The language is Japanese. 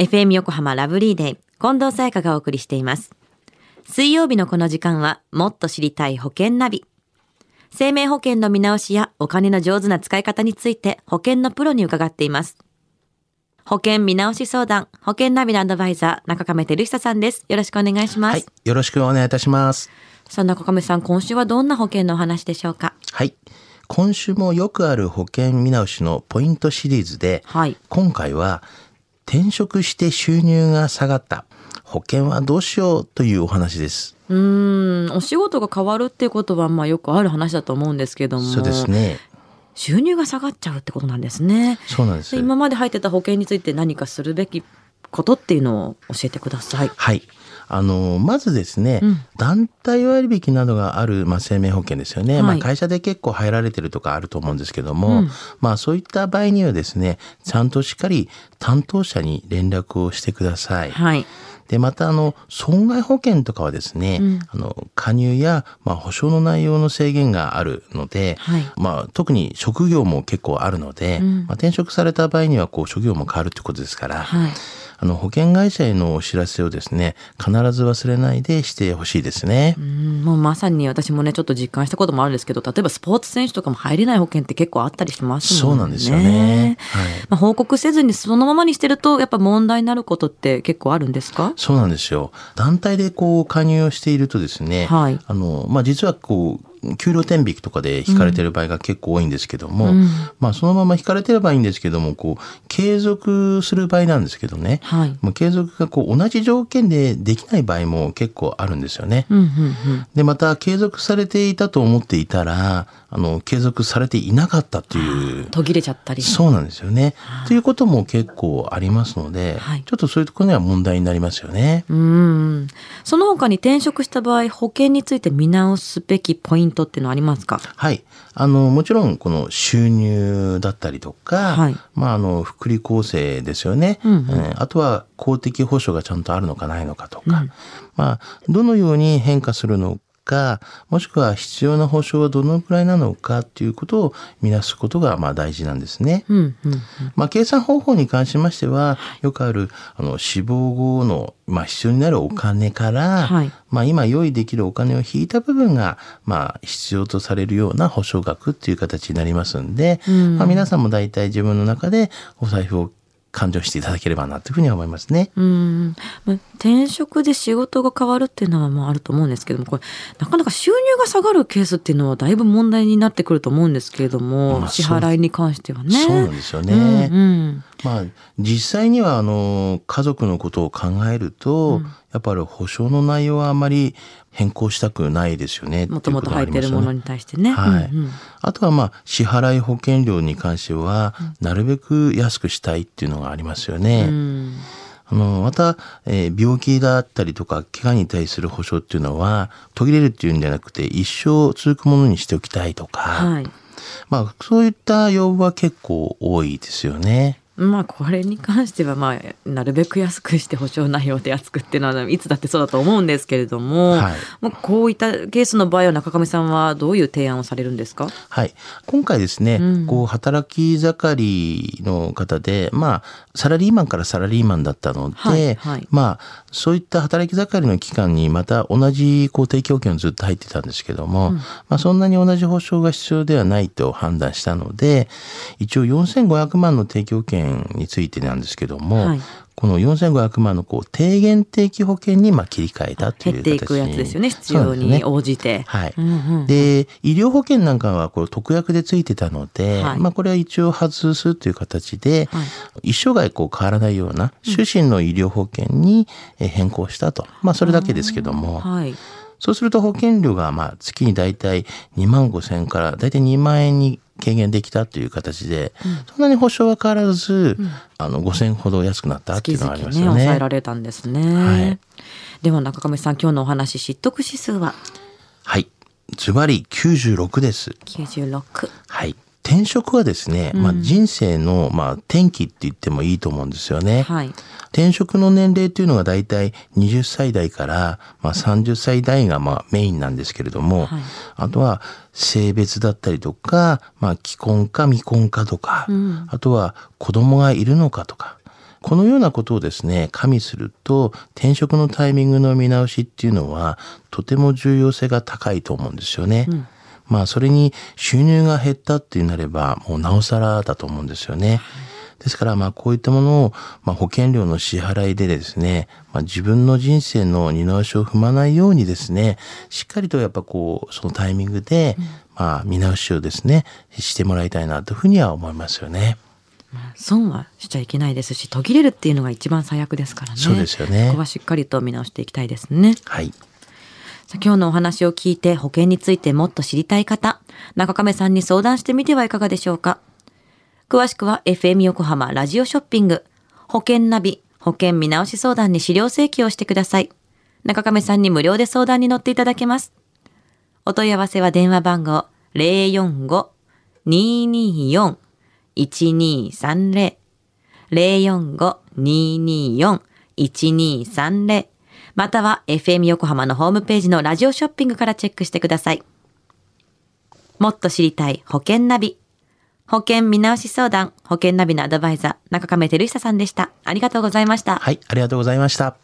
FM 横浜ラブリーデー、近藤沙耶香がお送りしています。水曜日のこの時間は、もっと知りたい保険ナビ。生命保険の見直しやお金の上手な使い方について保険のプロに伺っています。保険見直し相談、保険ナビのアドバイザー、中亀照久さんです。よろしくお願いします。はい。よろしくお願いいたします。さあ、中亀さん、今週はどんな保険のお話でしょうか？はい。今週もよくある保険見直しのポイントシリーズで、はい。今回は転職して収入が下がった保険はどうしようというお話です。うーん、お仕事が変わるってことは、まあよくある話だと思うんですけども。そうですね。収入が下がっちゃうってことなんですね。そうなんです。今まで入ってた保険について何かするべきことっていうのを教えてください。はい。あの、まずですね、うん団体割引などがある、まあ、生命保険ですよね。はいまあ、会社で結構入られてるとかあると思うんですけども、うんまあ、そういった場合にはですね、ちゃんとしっかり担当者に連絡をしてください。はい。で、また、あの、損害保険とかはですね、うんあの、加入や、まあ、保証の内容の制限があるので、はいまあ、特に職業も結構あるので、うんまあ、転職された場合には、こう、職業も変わるってことですから、はい。あの、保険会社へのお知らせをですね、必ず忘れないでしてほしいですねう。ん、もうまさに私もね、ちょっと実感したこともあるんですけど、例えばスポーツ選手とかも入れない保険って結構あったりしますもんね。そうなんですよね。はい。まあ、報告せずにそのままにしてると、やっぱ問題になることって結構あるんですか？そうなんですよ。団体でこう加入をしているとですね、はいあの、まあ、実はこう、給料天引きとかで引かれてる場合が結構多いんですけども、うんまあ、そのまま引かれてればいいんですけども、こう、継続する場合なんですけどね、はい。もう継続がこう、同じ条件でできない場合も結構あるんですよね。うん、うん、うん。で、また、継続されていたと思っていたら、あの、継続されていなかったという、途切れちゃったり。そうなんですよね。ということも結構ありますので、はいちょっとそういうところには問題になりますよね。うん。その他に転職した場合、保険について見直すべきポイントっていうのはありますか？はい。あの、もちろん、この収入だったりとか、はいまあ、あの、福利厚生ですよね。うんうんえーあとは、公的保障がちゃんとあるのかないのかとか、うんまあ、どのように変化するのか、もしくは必要な保障はどのくらいなのかっていうことを見なすことが、まあ、大事なんですね。うん、うん、うん。まあ、計算方法に関しましては、よくある、あの、死亡後の、まあ、必要になるお金から、はいまあ、今用意できるお金を引いた部分が、まあ、必要とされるような保証額っていう形になりますんで、うんまあ、皆さんも大体自分の中でお財布を勘定していただければなというふうには思いますね。うん。まあ転職で仕事が変わるっていうのはまああると思うんですけども、これ、なかなか収入が下がるケースっていうのはだいぶ問題になってくると思うんですけれども、まあ支払いに関してはね。そうなんですよね。うんうんまあ、実際には、あの、家族のことを考えると、やっぱり保証の内容はあまり変更したくないですよね。もともと入ってるものに対してね。はいうんうんあとはまあ支払い保険料に関してはなるべく安くしたいっていうのがありますよね。うんあのまた、えー病気だったりとか怪我に対する保証っていうのは途切れるっていうんじゃなくて一生続くものにしておきたいとか、はい。まあそういった要望は結構多いですよね。まあこれに関してはまあなるべく安くして保証内容で安くっていうのはいつだってそうだと思うんですけれども、はい。まあこういったケースの場合は中上さんはどういう提案をされるんですか？はい。今回ですね、うん。こう、働き盛りの方で、まあ、サラリーマンからサラリーマンだったので、はいはい。まあ、そういった働き盛りの期間にまた同じ、こう、定期保険をずっと入ってたんですけども、まあ、そんなに同じ保証が必要ではないと判断したので、一応4500万の定期保険についてなんですけども、はいこの4500万のこう低減定期保険にまあ切り替えたという形減っていくやつですよね必要に応じて。はい。うんうんで、医療保険なんかはこれ特約でついてたので、はいまあこれは一応外すという形で、はい一生涯こう変わらないような主診の医療保険にえー変更したと。まあそれだけですけども、はい。そうすると保険料がまあ月にだいたい2万5千円からだいたい2万円に軽減できたという形で、そんなに保証は変わらず、あの5千円ほど安くなったっていうのがありますよね。抑えられたんですね。はいでは中上さん今日のお話知得指数は？はい。ズバリ96です。96。はい。転職はですね、まあ人生の、まあ転機って言ってもいいと思うんですよね。はい。転職の年齢というのが大体20歳代から、まあ、30歳代がまあメインなんですけれども、はいあとは性別だったりとか、まあ、既婚か未婚かとか、うんあとは子供がいるのかとか、このようなことをですね、加味すると、転職のタイミングの見直しっていうのは、とても重要性が高いと思うんですよね。うん、まあ、それに収入が減ったってなれば、もうなおさらだと思うんですよね。ですから、まあ、こういったものを、まあ、保険料の支払いでですね、まあ、自分の人生の二の足を踏まないようにですね、しっかりとやっぱこう、そのタイミングで、まあ、見直しをですね、してもらいたいなというふうには思いますよね。損はしちゃいけないですし途切れるっていうのが一番最悪ですからね。そうですよね。ここはしっかりと見直していきたいですね。はいさ今日のお話を聞いて保険についてもっと知りたい方中亀さんに相談してみてはいかがでしょうか。詳しくは FM 横浜ラジオショッピング保険ナビ保険見直し相談に資料請求をしてください。中亀さんに無料で相談に乗っていただけます。お問い合わせは電話番号045-224 1230 045-224-1230または FM 横浜のホームページのラジオショッピングからチェックしてください。もっと知りたい保険ナビ。保険見直し相談、保険ナビのアドバイザー、中亀照久さんでした。ありがとうございました。はい、ありがとうございました。